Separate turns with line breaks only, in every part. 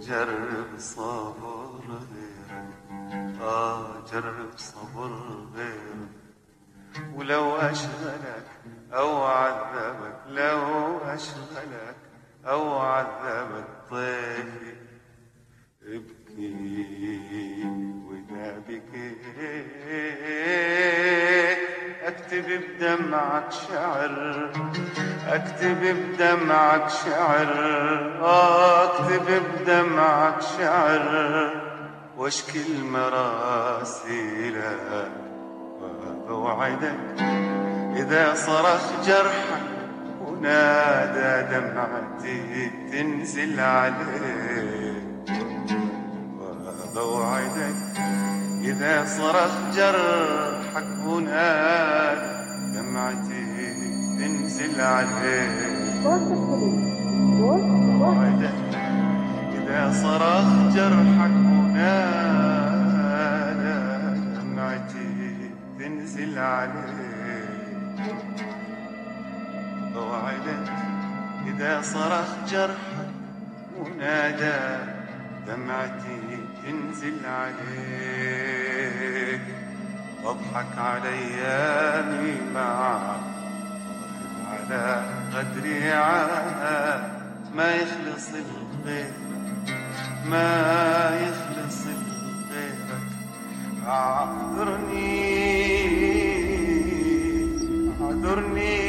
جرب صبر غيرك آه جرب صبر غيرك ولو أشغلك أو عذبك لو أشغلك أو عذبك طيفي ابكي وإذا بكيت أكتب بدمعك شعر أكتب بدمعك شعر أكتب بدمعك شعر واشكي المراسيلك وأوعدك إذا صرخ جرحك ونادى دمعتي تنزل عليك وبوعدك إذا صرخ جرحك ونادى دمعتي تنزل عليك. وعدك إذا صرخ جرحك ونادى دمعتي تنزل عليك. وعدك إذا صرخ جرحك ونادى دمعتي تنزل عليك. واضحك على أيامي معك على قدري عاد. ما يخلص الغير ما يخلص غيرك اعذرني اعذرني.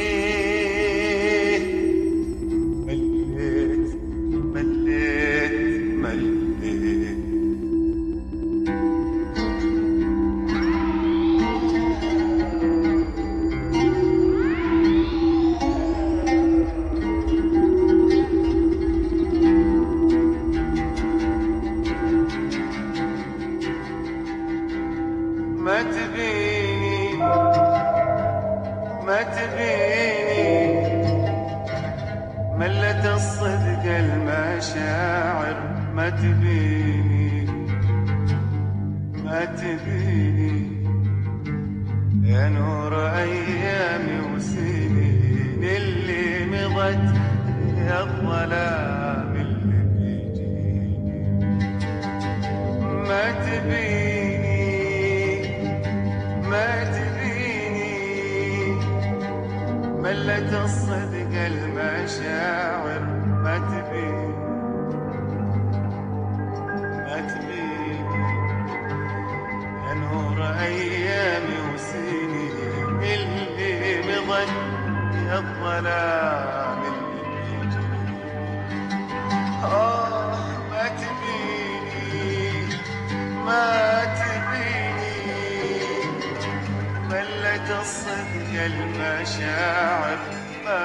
المشاعر ما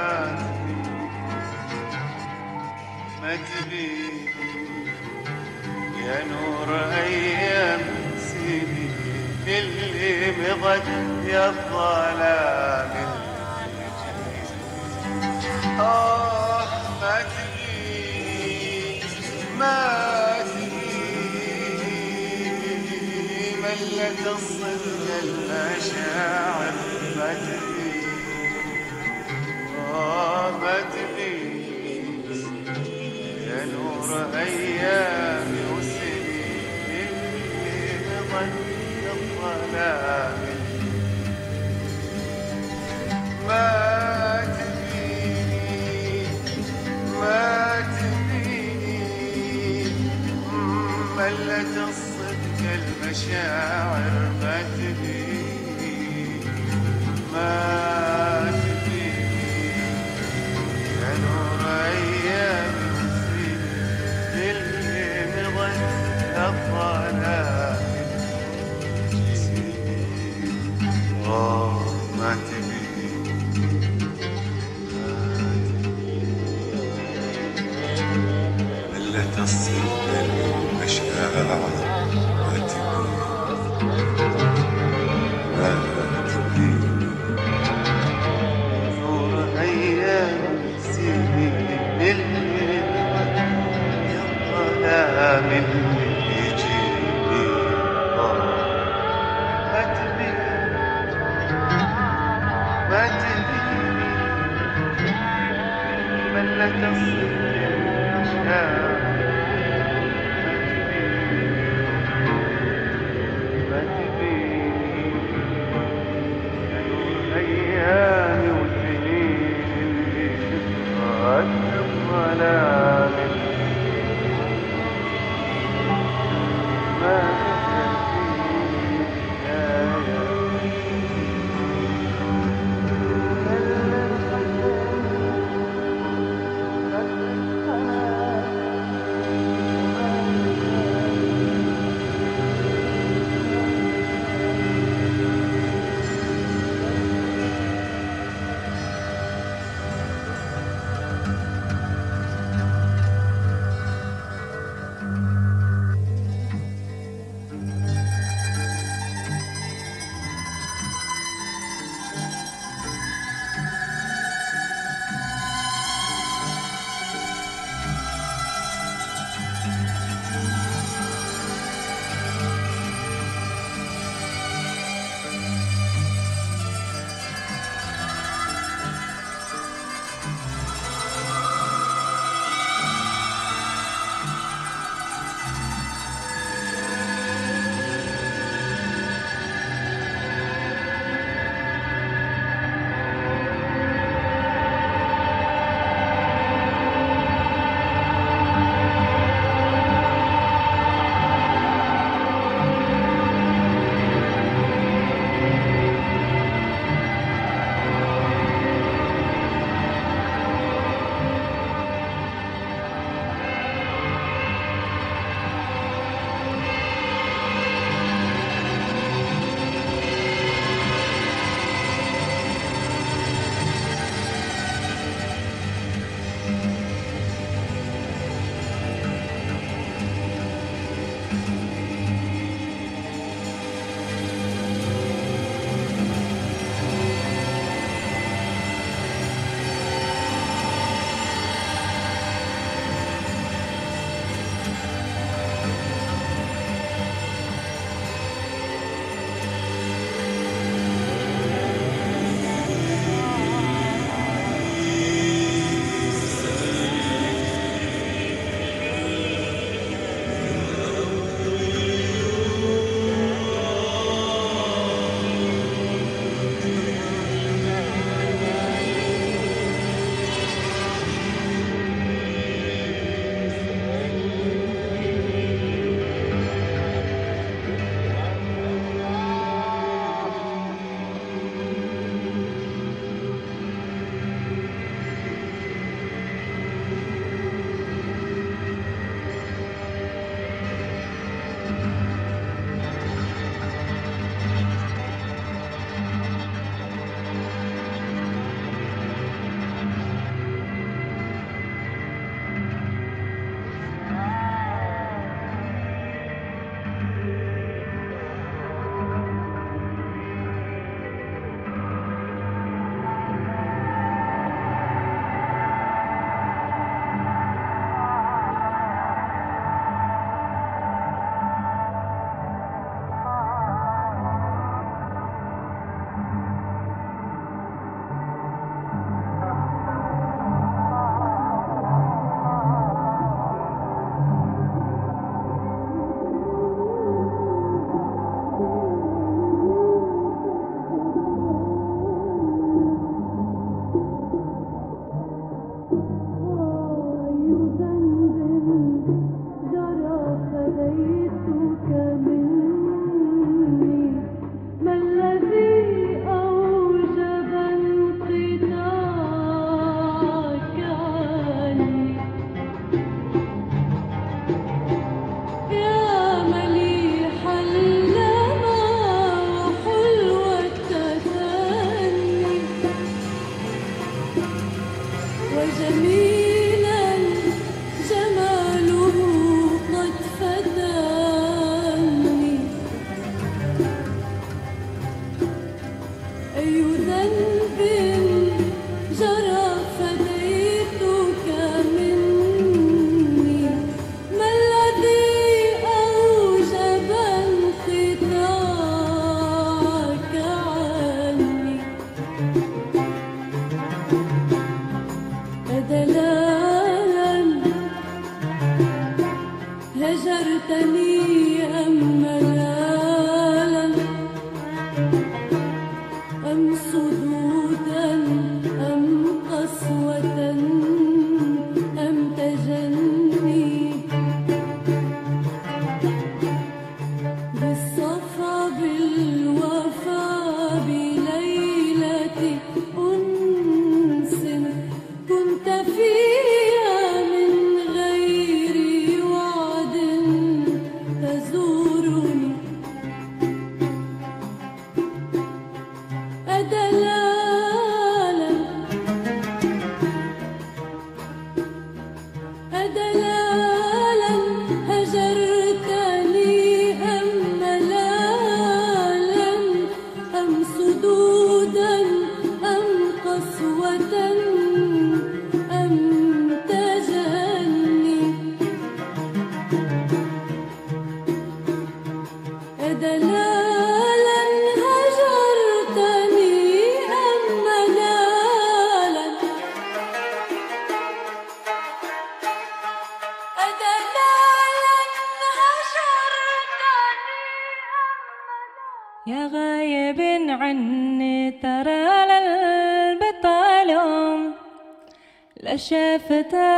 ما تبيني يا نور أيام سنين اللي يا الظلام. آه ما تبيني ما ملت الصدق المشاعر غابت لي يا نور أيام وسنين الظلام الصدق المشاعر ما تبيني ما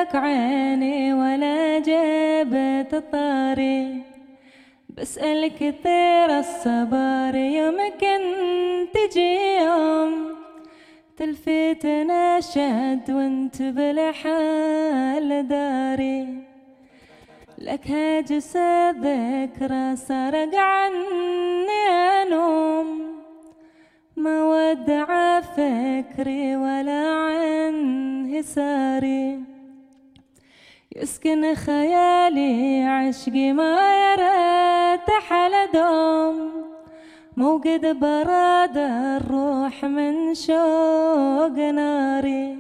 شافتك عيني ولا جابت طاري بسأل كثير الصبر يمكن تجي يوم تلفتنا شد وانت بالحال داري. لك هاجس الذكرى سرق عني انوم ما ودع فكري ولا عن هساري يسكن خيالي عشقي ما يرى تحل دوم موقد براد الروح من شوق ناري.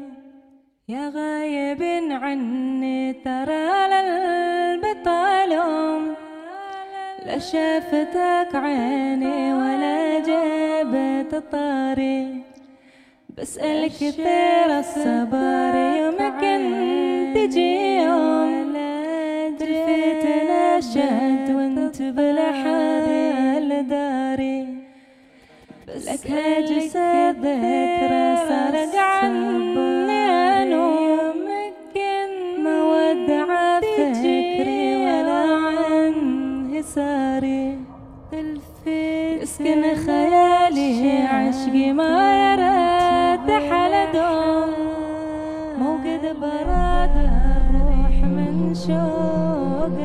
يا غايب عني ترى للبطالهم لا شافتك عيني ولا جابت طاري. بسأل كثير الصبر يمكن تجي يوم تلفتنا شد وانت بالحال داري لك هاجس الذكرى سرق عني أنوم. ما ودع فكري ولا عن هساري يسكن خيالي عشقي ما يرى تحل دوم موقد براد الروح من شوق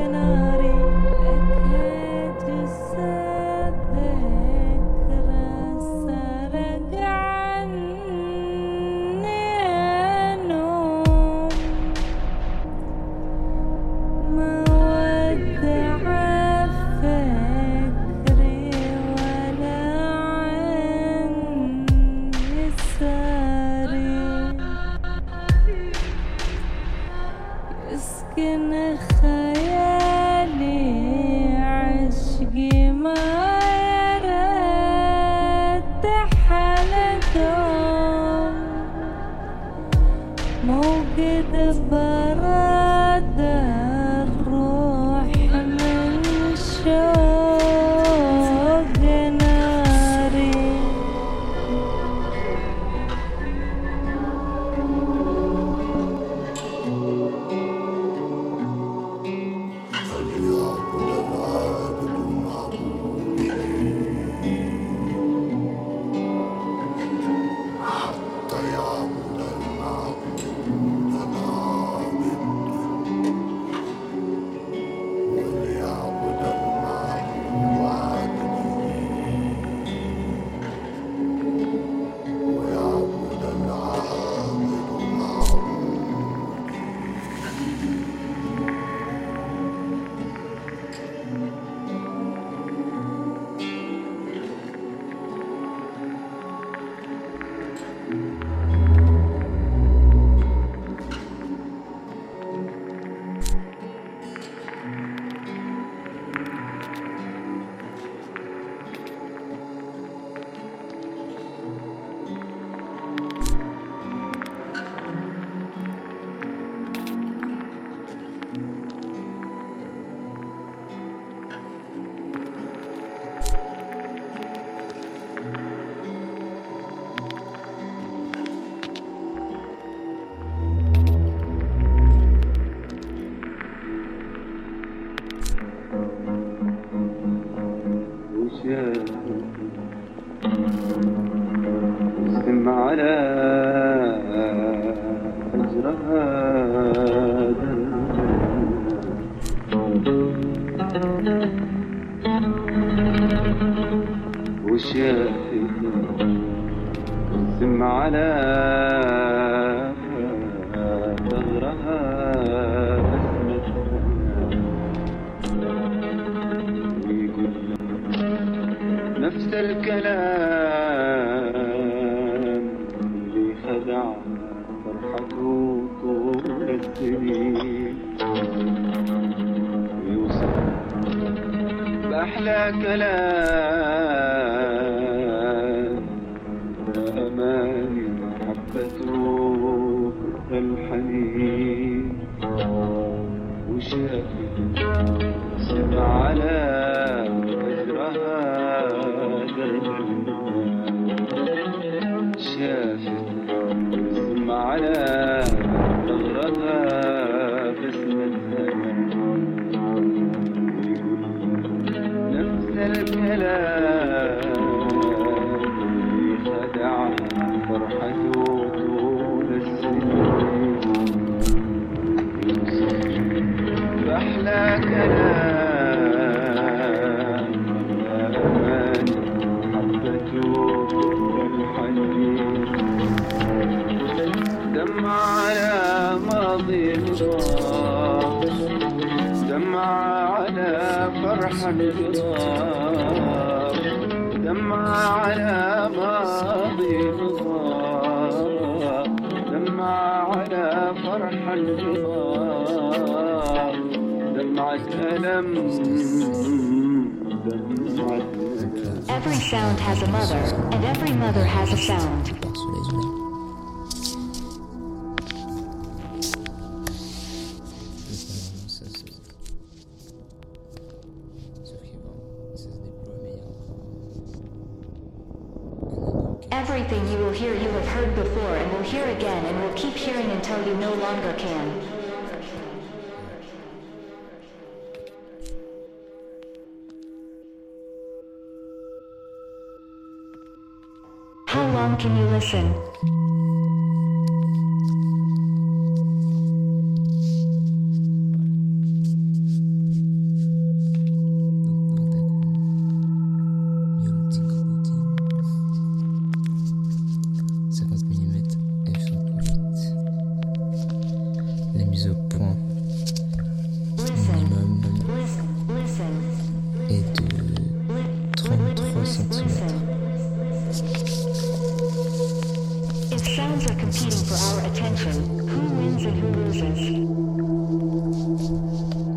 longer can.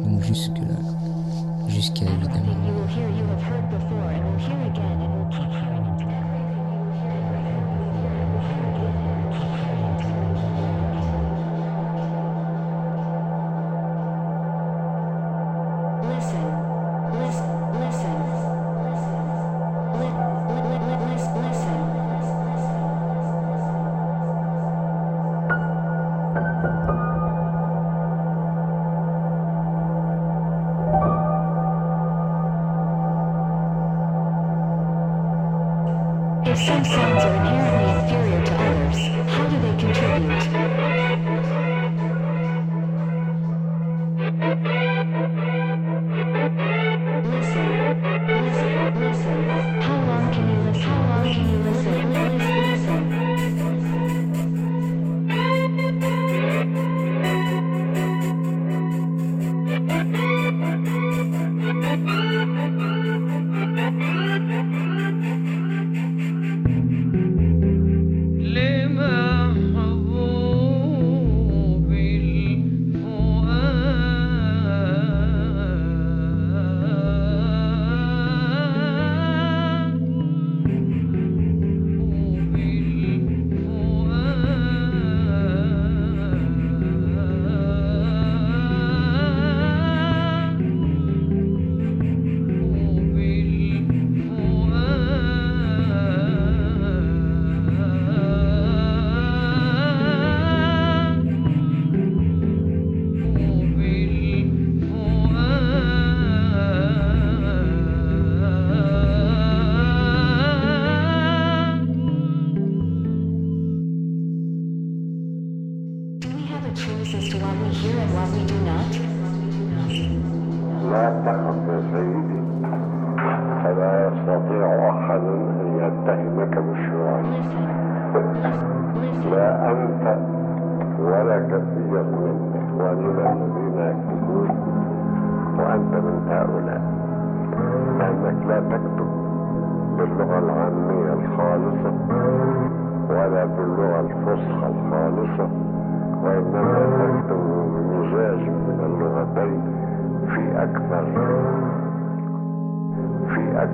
Donc jusque là, jusqu'à
لا تخف يا سيدي. فلا يستطيع أحد أن يتهمك بالشيوعية لا أنت ولا كثير من إخواننا الذين يكتبون وأنت من هؤلاء. لأنك لا تكتب باللغة العامية الخالصة ولا باللغة الفصحى الخالصة.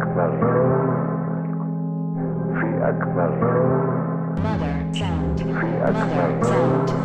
أكبر في أكبر في أكبر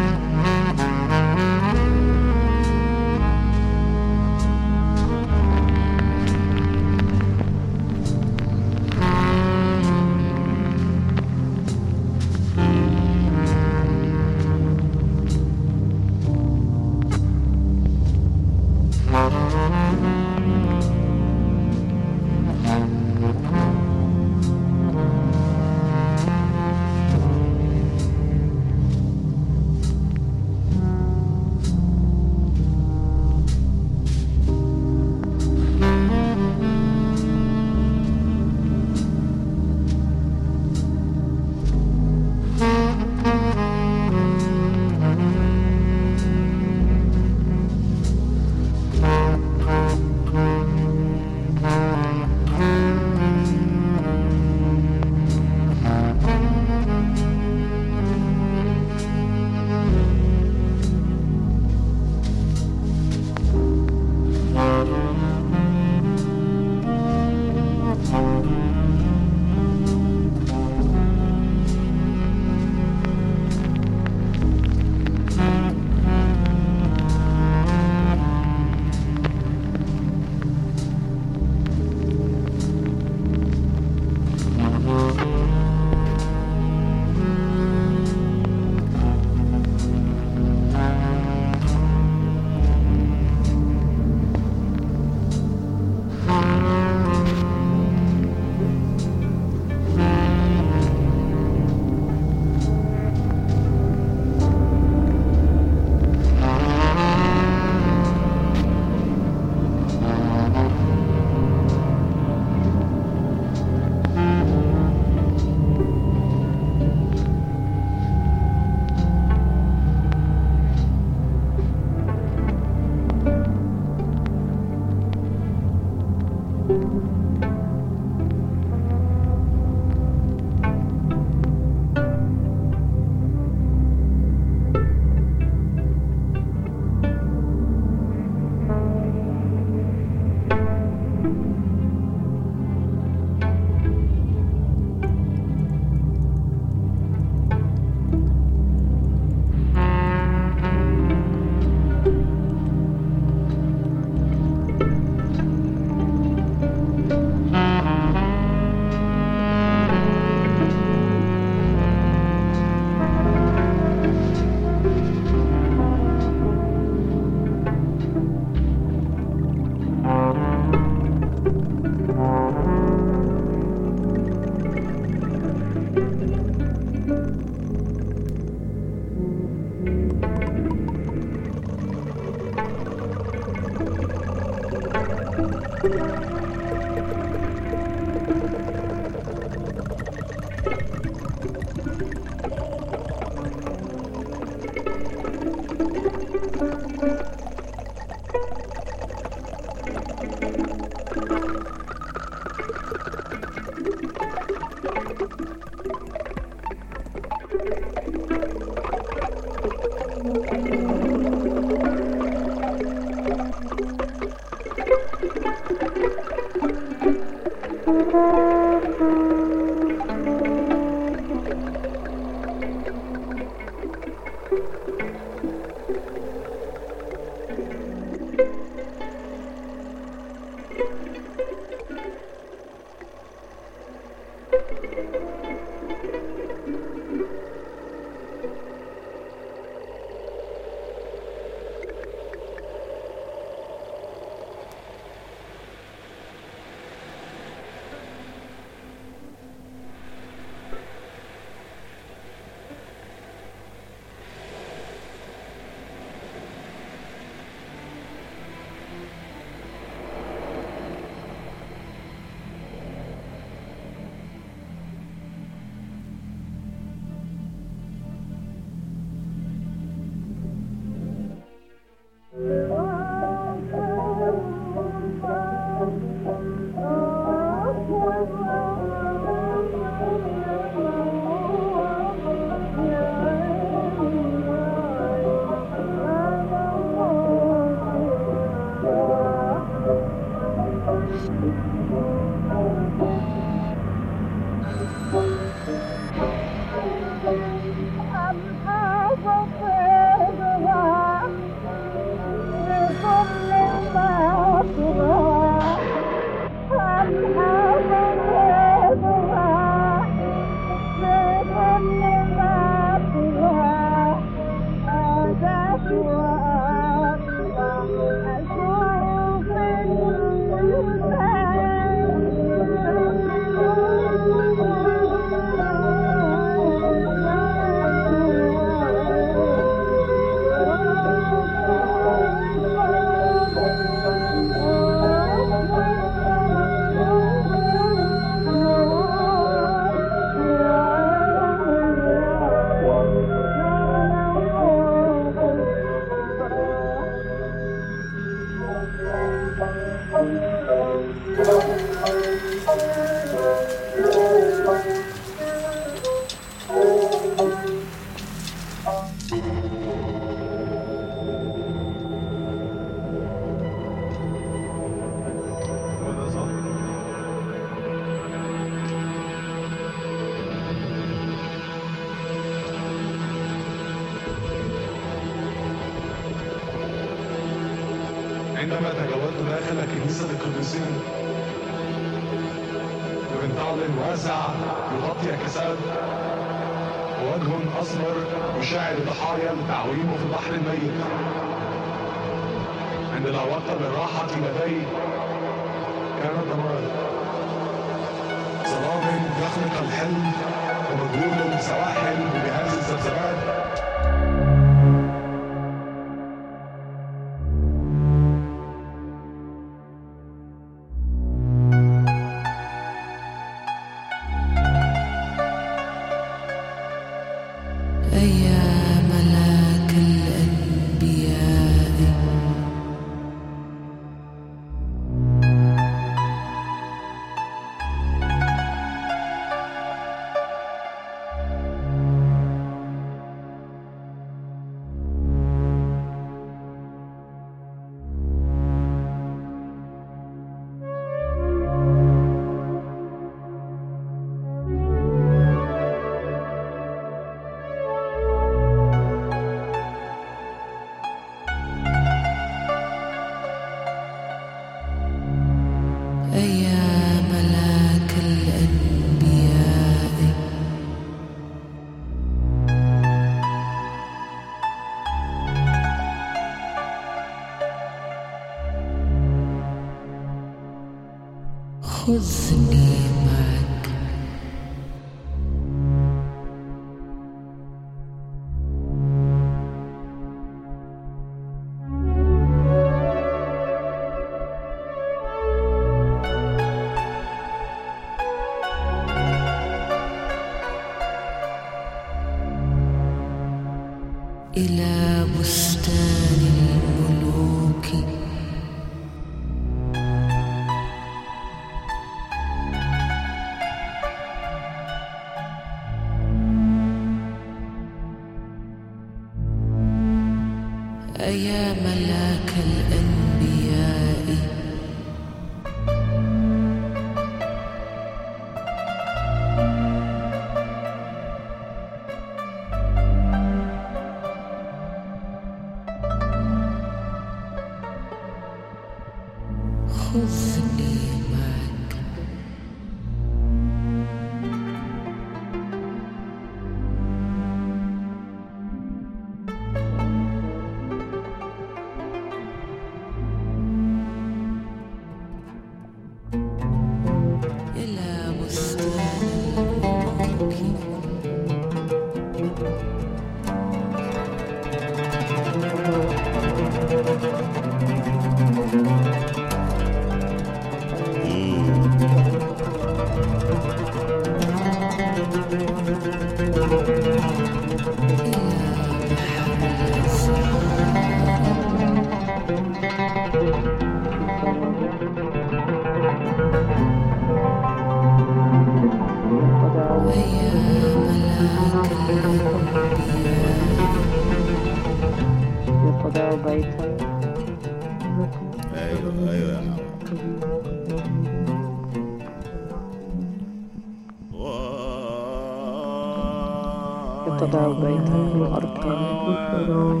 بينهم آه.
والأرض آه.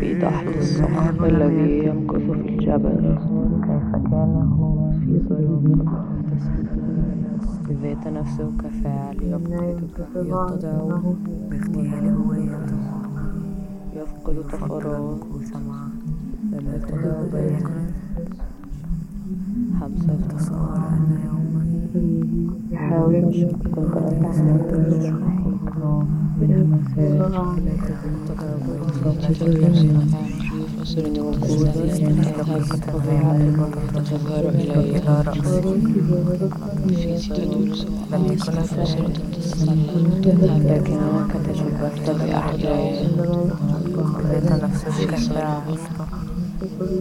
في
تحت السحاب الذي ينقص في الجبل. كيف كان هو في ظلمك بذات نفسه فاعل يفقدك يتضع باغتياله ويفقد تفرغك يتضع بينك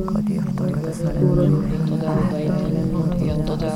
قد يخطر بصره ينتدع بيتا
ينتدع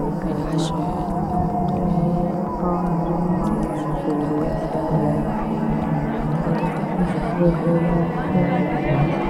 مامو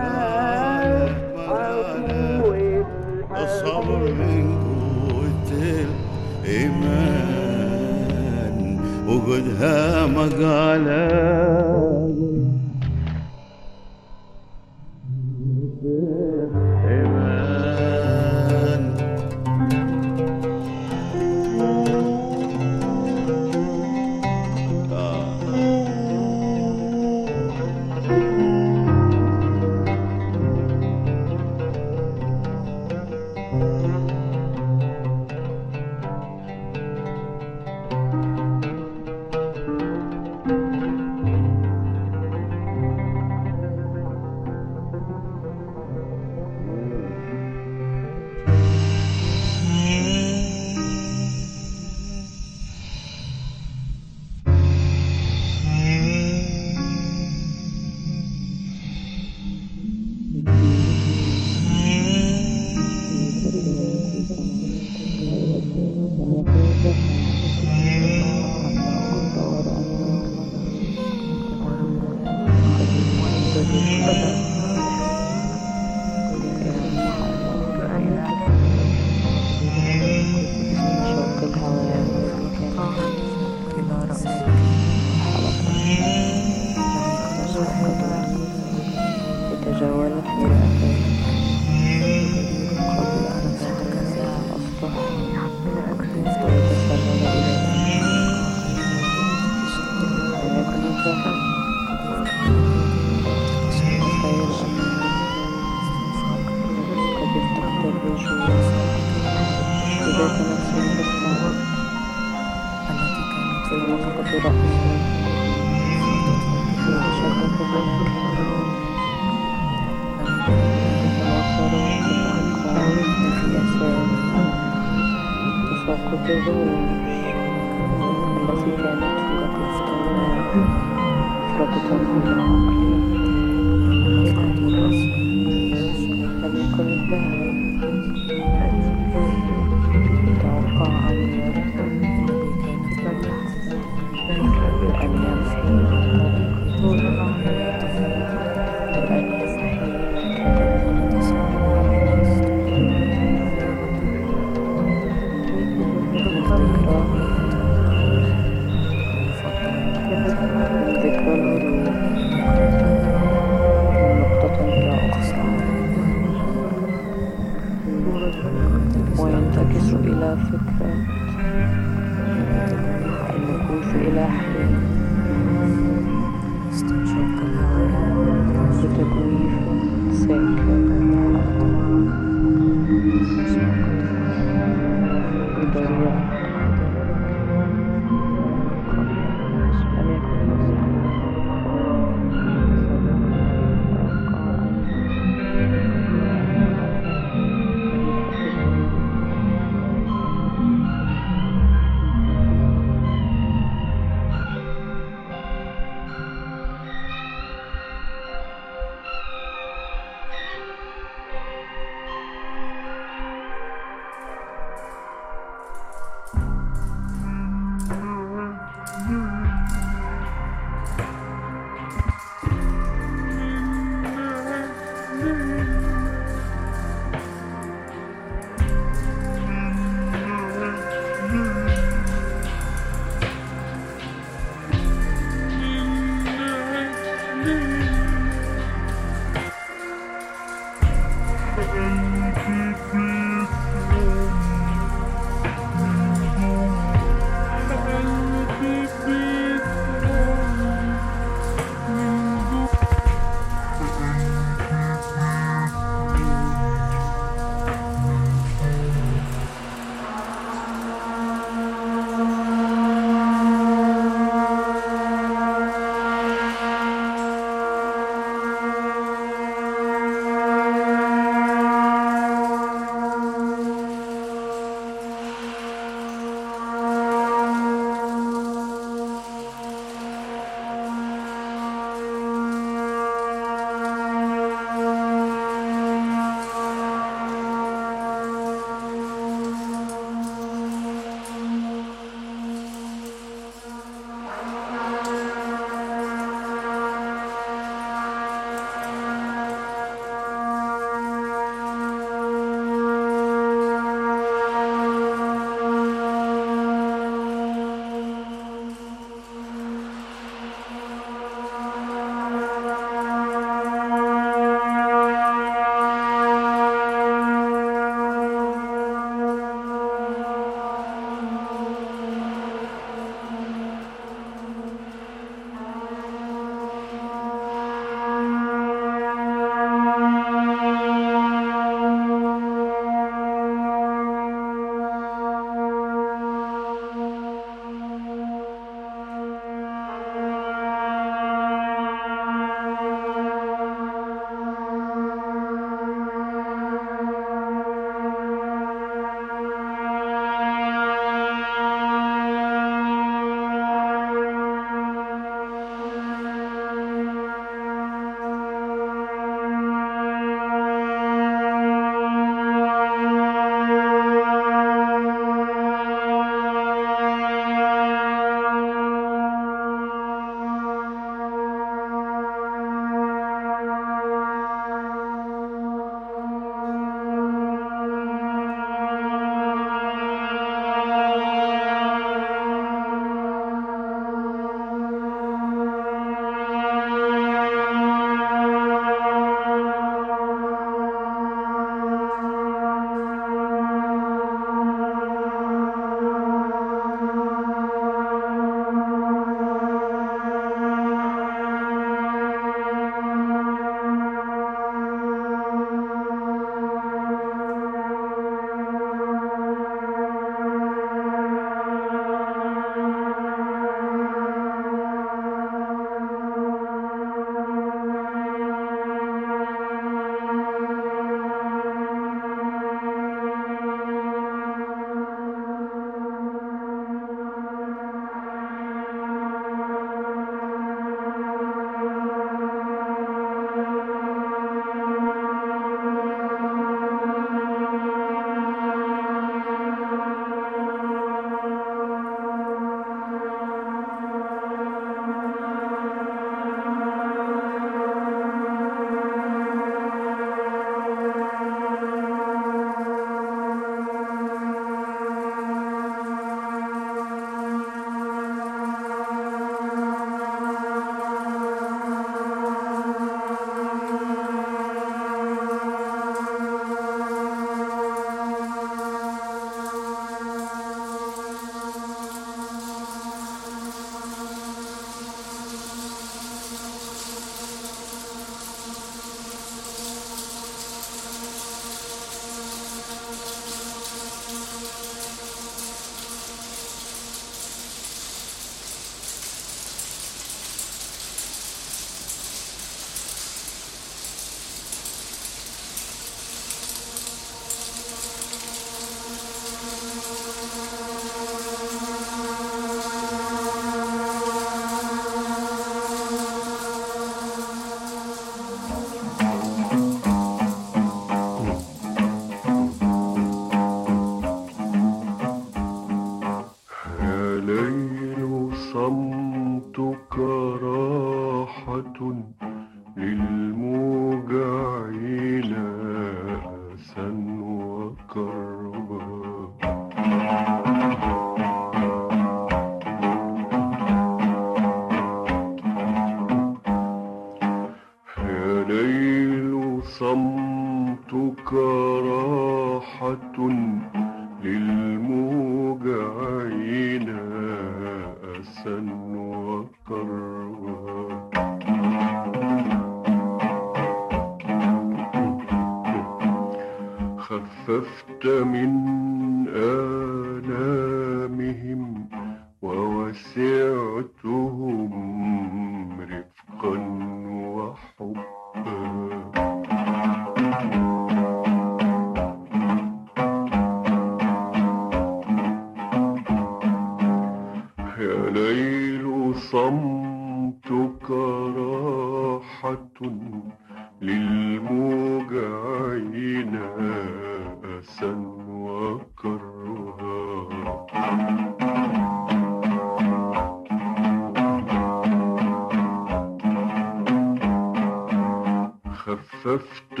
خففت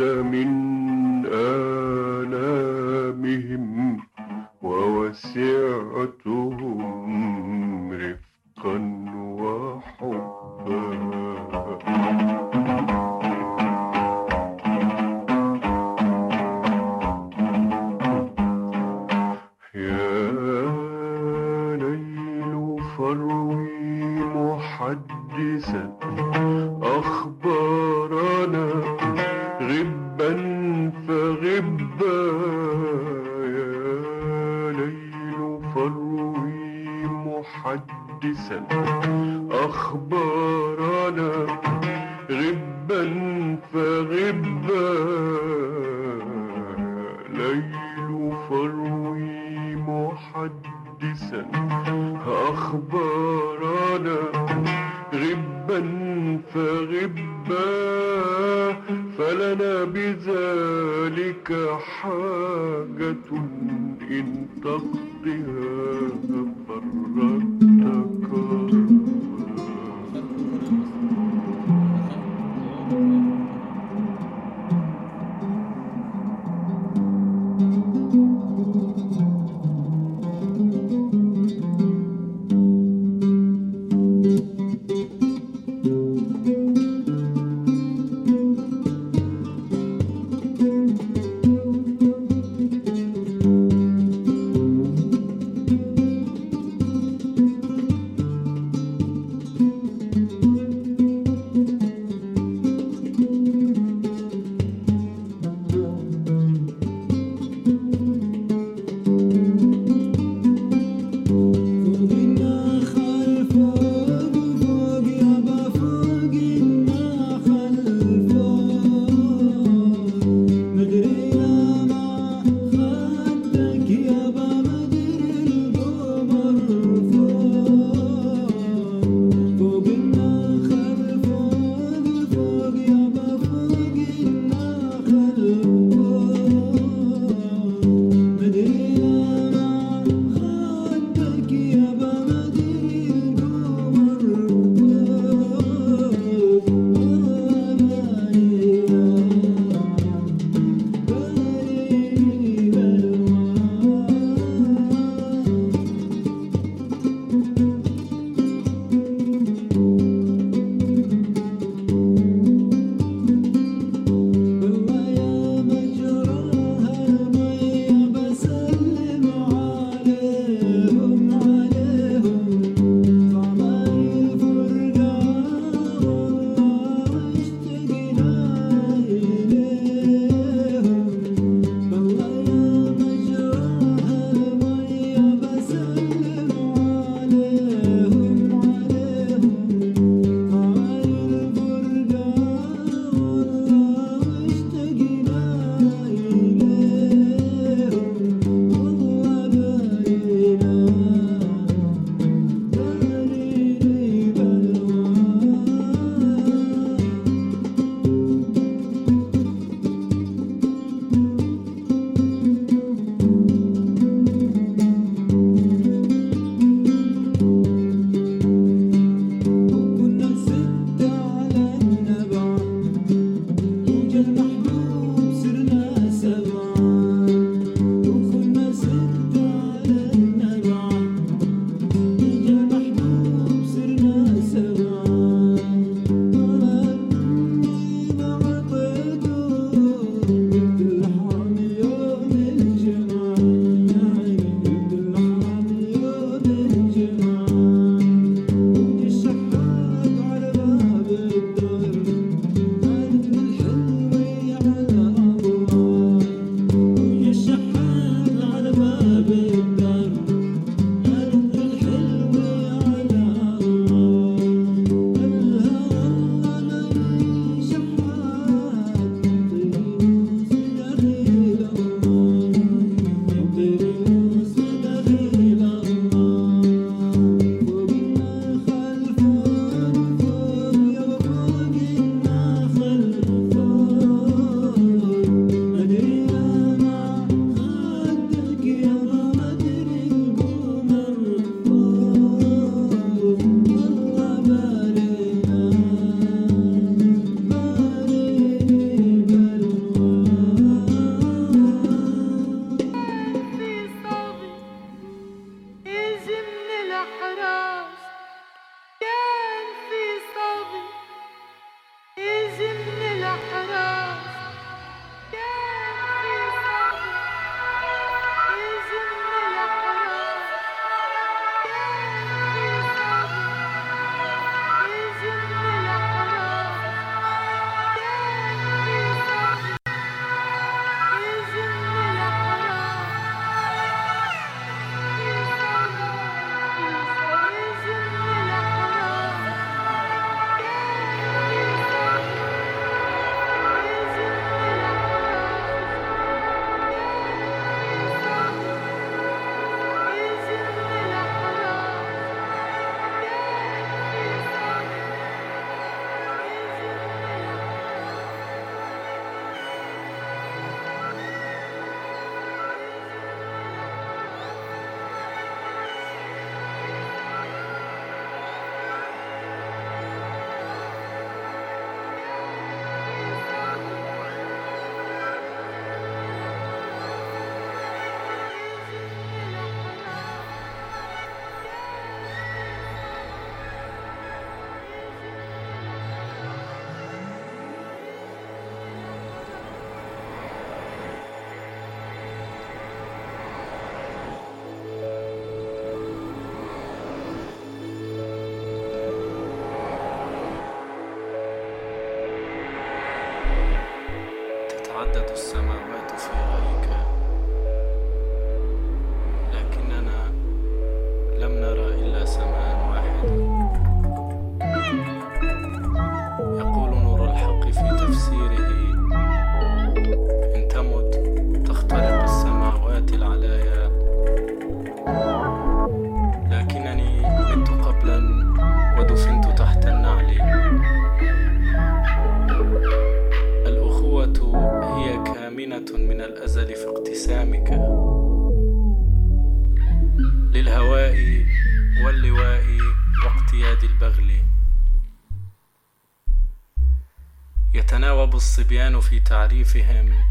الصبيان في تعريفهم.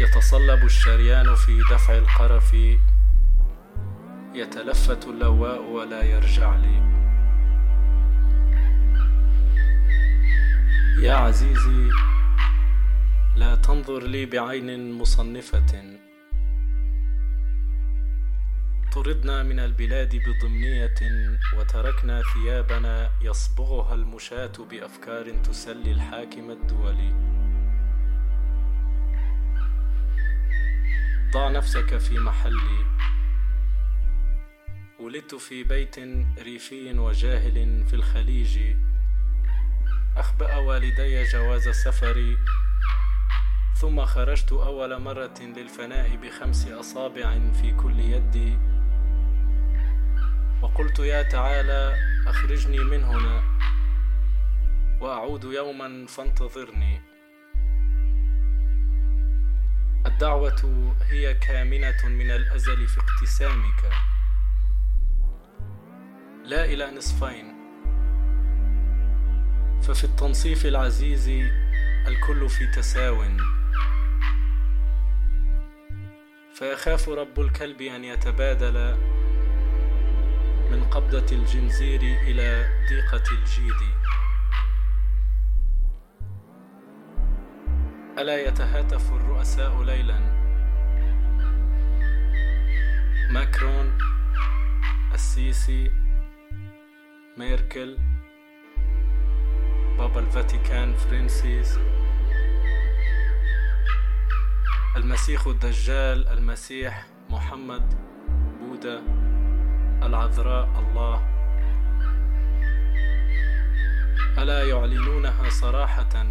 يتصلب الشريان في دفع القرف. يتلفت اللواء ولا يرجع لي. يا عزيزي لا تنظر لي بعين مصنفة. طردنا من البلاد بضمنية وتركنا ثيابنا يصبغها المشاة بأفكار تسلي الحاكم الدولي. ضع نفسك في محلي. ولدت في بيت ريفي وجاهل في الخليج. أخبأ والدي جواز سفري. ثم خرجت أول مرة للفناء بخمس أصابع في كل يدي. وقلت يا تعالى أخرجني من هنا وأعود يوما فانتظرني. الدعوة هي كامنة من الأزل في اقتسامك لا إلى نصفين. ففي التنصيف العزيز الكل في تساو. فيخاف رب الكلب أن يتبادل من قبضة الجنزير إلى ضيقة الجيد. ألا يتهاتف الرؤساء ليلا؟ ماكرون السيسي ميركل بابا الفاتيكان فرانسيس المسيح الدجال المسيح محمد بوذا العذراء الله. ألا يعلنونها صراحة؟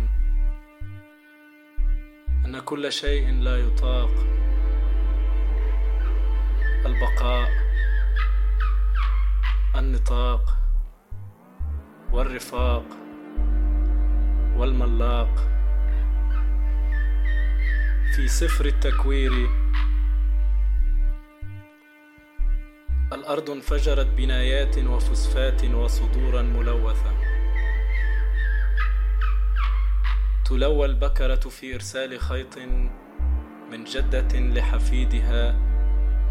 أن كل شيء لا يطاق. البقاء النطاق والرفاق والملاق. في سفر التكوير الأرض انفجرت بنايات وفسفات وصدورا ملوثة. تلوى البكرة في إرسال خيط من جدة لحفيدها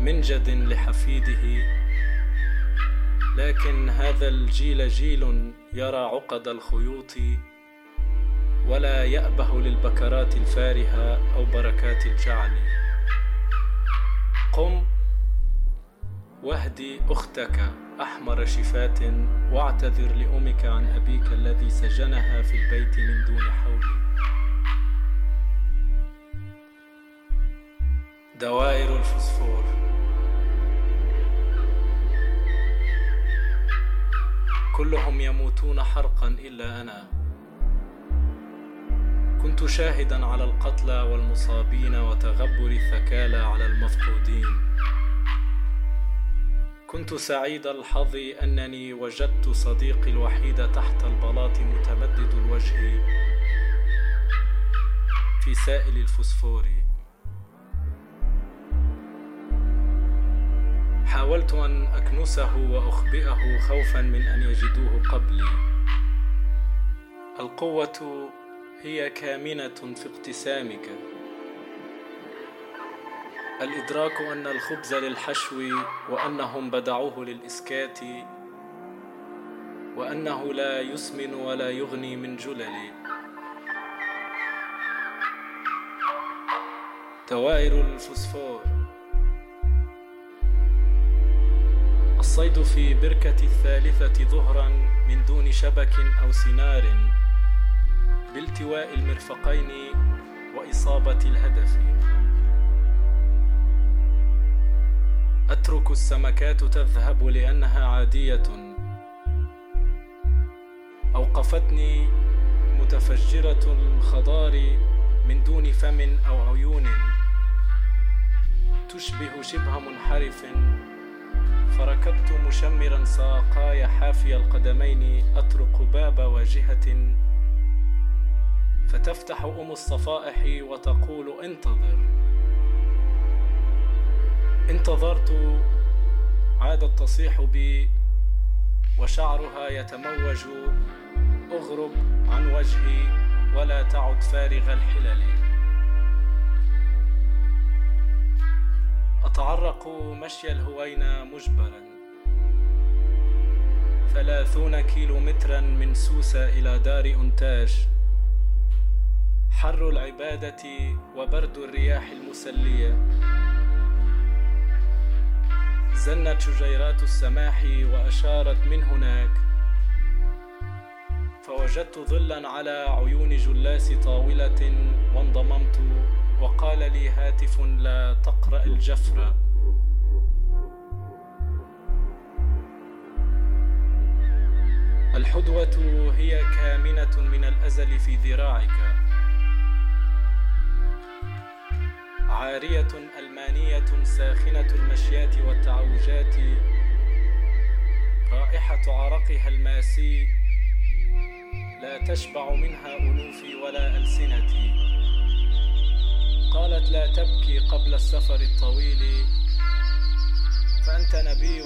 من جد لحفيده. لكن هذا الجيل جيل يرى عقد الخيوط ولا يأبه للبكرات الفارهة أو بركات الجعل. قم واهدي أختك أحمر شفات واعتذر لأمك عن أبيك الذي سجنها في البيت من دون حول. دوائر الفسفور. كلهم يموتون حرقا إلا أنا. كنت شاهدا على القتلى والمصابين وتغبر الثكالى على المفقودين. كنت سعيد الحظ أنني وجدت صديقي الوحيد تحت البلاط متمدد الوجه في سائل الفسفور. حاولت أن أكنسه وأخبئه خوفا من أن يجدوه قبلي. القوة هي كامنة في اقتسامك. الإدراك أن الخبز للحشو وأنهم بدعوه للإسكات وأنه لا يسمن ولا يغني من جلل. دوائر الفسفور الصيد في بركة الثالثة ظهرا من دون شبك أو سنار بالتواء المرفقين وإصابة الهدف. أترك السمكات تذهب لأنها عادية. أوقفتني متفجرة الخضار من دون فم أو عيون. تشبه شبه منحرف. فركضت مشمرا ساقاي حافي القدمين. أطرق باب واجهة. فتفتح أم الصفائح وتقول انتظر. انتظرت عادت تصيح بي وشعرها يتموج أغرب عن وجهي ولا تعد فارغ الحلل. أتعرق مشي الهوينة مجبرا. ثلاثون كيلو مترا من سوسة إلى دار أنتاج. حر العبادة وبرد الرياح المسلية. زنت شجيرات السماح وأشارت من هناك. فوجدت ظلا على عيون جلاس طاولة وانضممت وقال لي هاتف لا تقرأ الجفر. الحدوة هي كامنة من الأزل في ذراعك. عارية ألمانية ساخنة المشيات والتعوجات رائحة عرقها الماسي لا تشبع منها أنوفي ولا ألسنتي. قالت لا تبكي قبل السفر الطويل فأنت نبي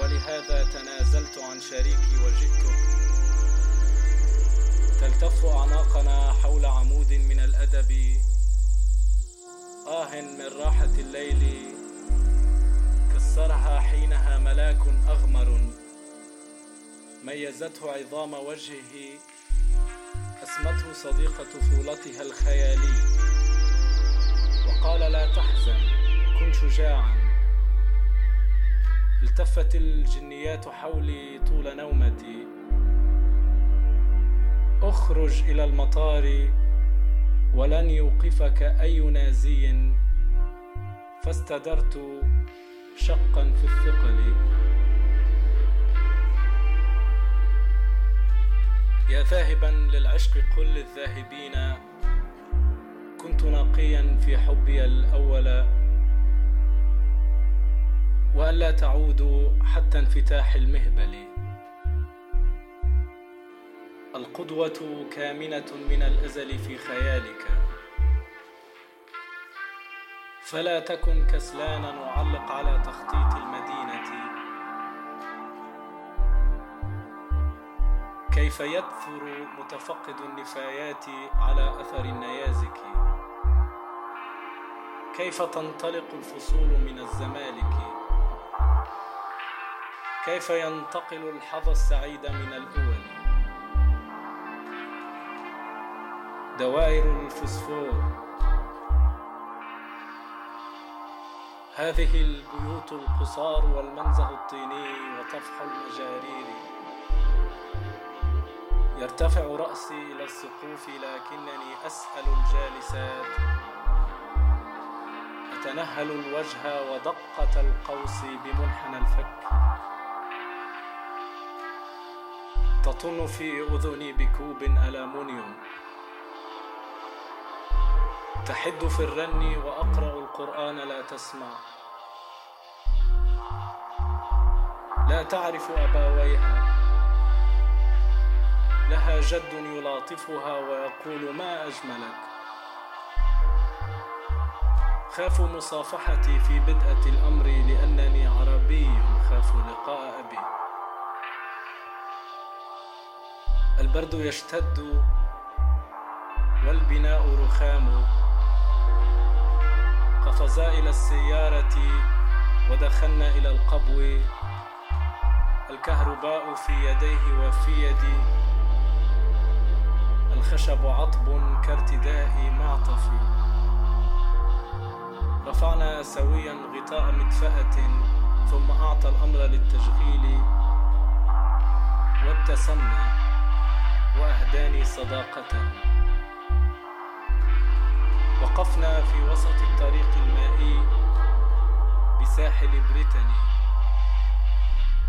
ولهذا تنازلت عن شريكي وجئتك تلتف أعناقنا حول عمود من الأدب. آه من راحة الليل كسرها حينها ملاك أغمر. ميزته عظام وجهه أسمته صديق طفولتها الخيالي وقال لا تحزن كن شجاعا التفت الجنيات حولي طول نومتي. أخرج إلى المطار ولن يوقفك أي نازي. فاستدرت شقا في الثقل. يا ذاهبا للعشق قل للذاهبين. كنت ناقيا في حبي الأول. وألا تعودوا حتى انفتاح المهبل. القدوة كامنة من الأزل في خيالك. فلا تكن كسلانا وعلق على تخطيط المدينة. كيف يدثر متفقد النفايات على أثر النيازك؟ كيف تنطلق الفصول من الزمالك؟ كيف ينتقل الحظى السعيد من الأول؟ دوائر الفسفور. هذه البيوت القصار والمنزه الطيني وطفح المجارير. يرتفع رأسي إلى السقوف لكنني أسأل الجالسات. أتنهل الوجه ودقة القوس بمنحنى الفك. تطن في أذني بكوب ألمنيوم تحد في الرن وأقرأ القرآن لا تسمع. لا تعرف أباويها. لها جد يلاطفها ويقول ما أجملك. خاف مصافحتي في بدءة الأمر لأنني عربي خاف لقاء أبي. البرد يشتد والبناء رخام. قفزا إلى السيارة ودخلنا إلى القبو. الكهرباء في يديه وفي يدي الخشب عطب كارتداء معطف. رفعنا سويا غطاء مدفأة ثم أعطى الأمر للتشغيل. وابتسمنا وأهداني صداقته وقفنا في وسط الطريق المائي بساحل بريتاني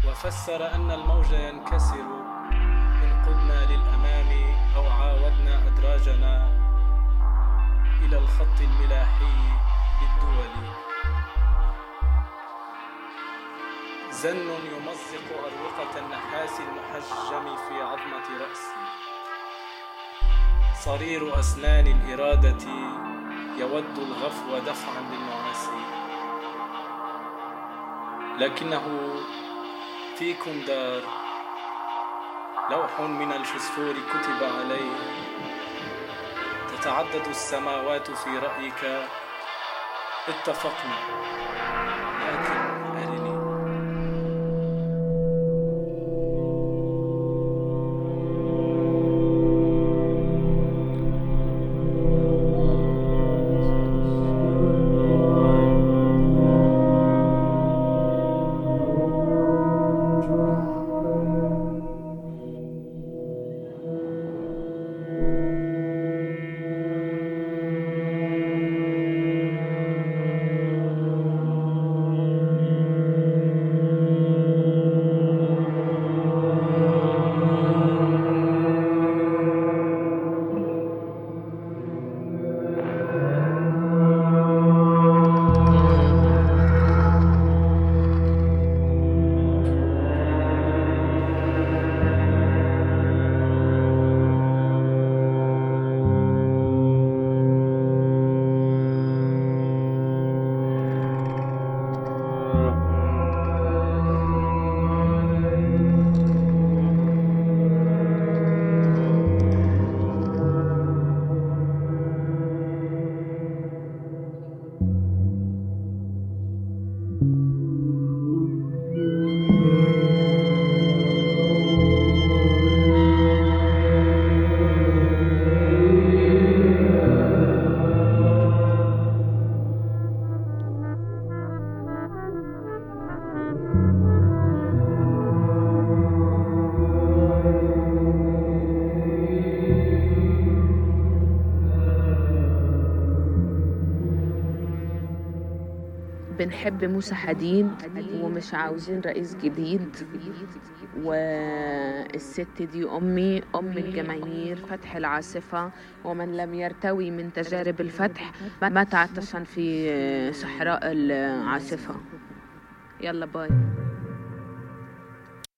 وفسر أن الموج ينكسر إن قدنا للأمام أو عاودنا أدراجنا إلى الخط الملاحي للدول. زن يمزق أروقة النحاس المحجم في عظمة رأسي. صرير أسنان الإرادة يود الغفو دفعا للنعاس لكنه فيكم دار لوح من الفسفور كتب عليه. تتعدد السماوات في رأيك. اتفقنا. لكن
بنحب موسى حديد ومش عاوزين رئيس جديد. والست دي أمي أم الجماهير فتح العاصفة. ومن لم يرتوي من تجارب الفتح مات عطشا في صحراء العاصفة. يلا باي.